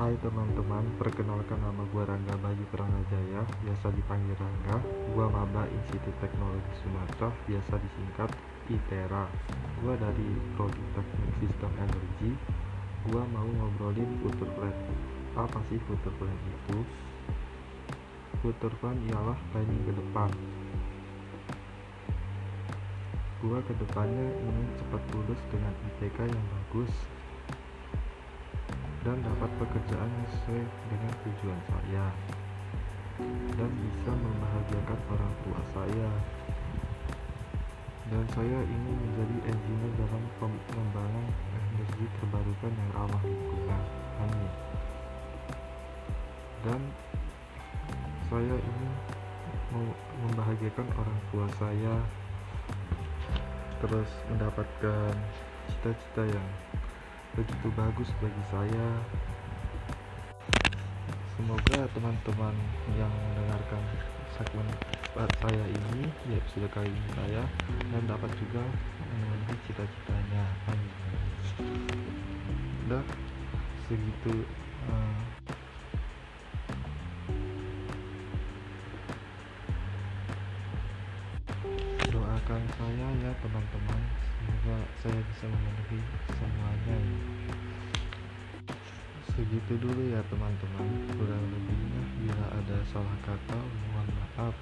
teman-teman, perkenalkan nama gua Rangga Bayu Pranajaya, biasa dipanggil Rangga. Gua maba Institut Teknologi Sumatera, biasa disingkat ITERA. Gua dari Prodi Teknik Sistem Energi. Gua mau ngobrolin future plan. Apa sih future plan itu? Future plan ialah planning ke depan. Gua ke depannya ingin cepat lulus dengan IPK yang bagus dan dapat pekerjaan yang sesuai dengan tujuan saya. Dan bisa membahagiakan orang tua saya. Dan saya ingin menjadi engineer dalam pengembangan energi terbarukan yang ramah lingkungan. Amin. Dan saya ingin membahagiakan orang tua saya. Terus mendapatkan cita-cita yang begitu bagus bagi saya. Semoga teman-teman yang mendengarkan segmen saya ini ya sudah kali ini saya dan dapat juga memenuhi cita-citanya. Amin. Udah segitu uh, doakan saya ya teman-teman. Semoga saya bisa memenuhi semuanya ya. segitu dulu ya teman-teman. Kurang lebihnya bila ada salah kata mohon maaf.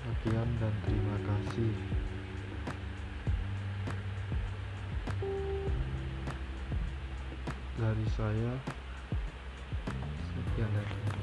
Sekian dan terima kasih. Dari saya sekian dan terima kasih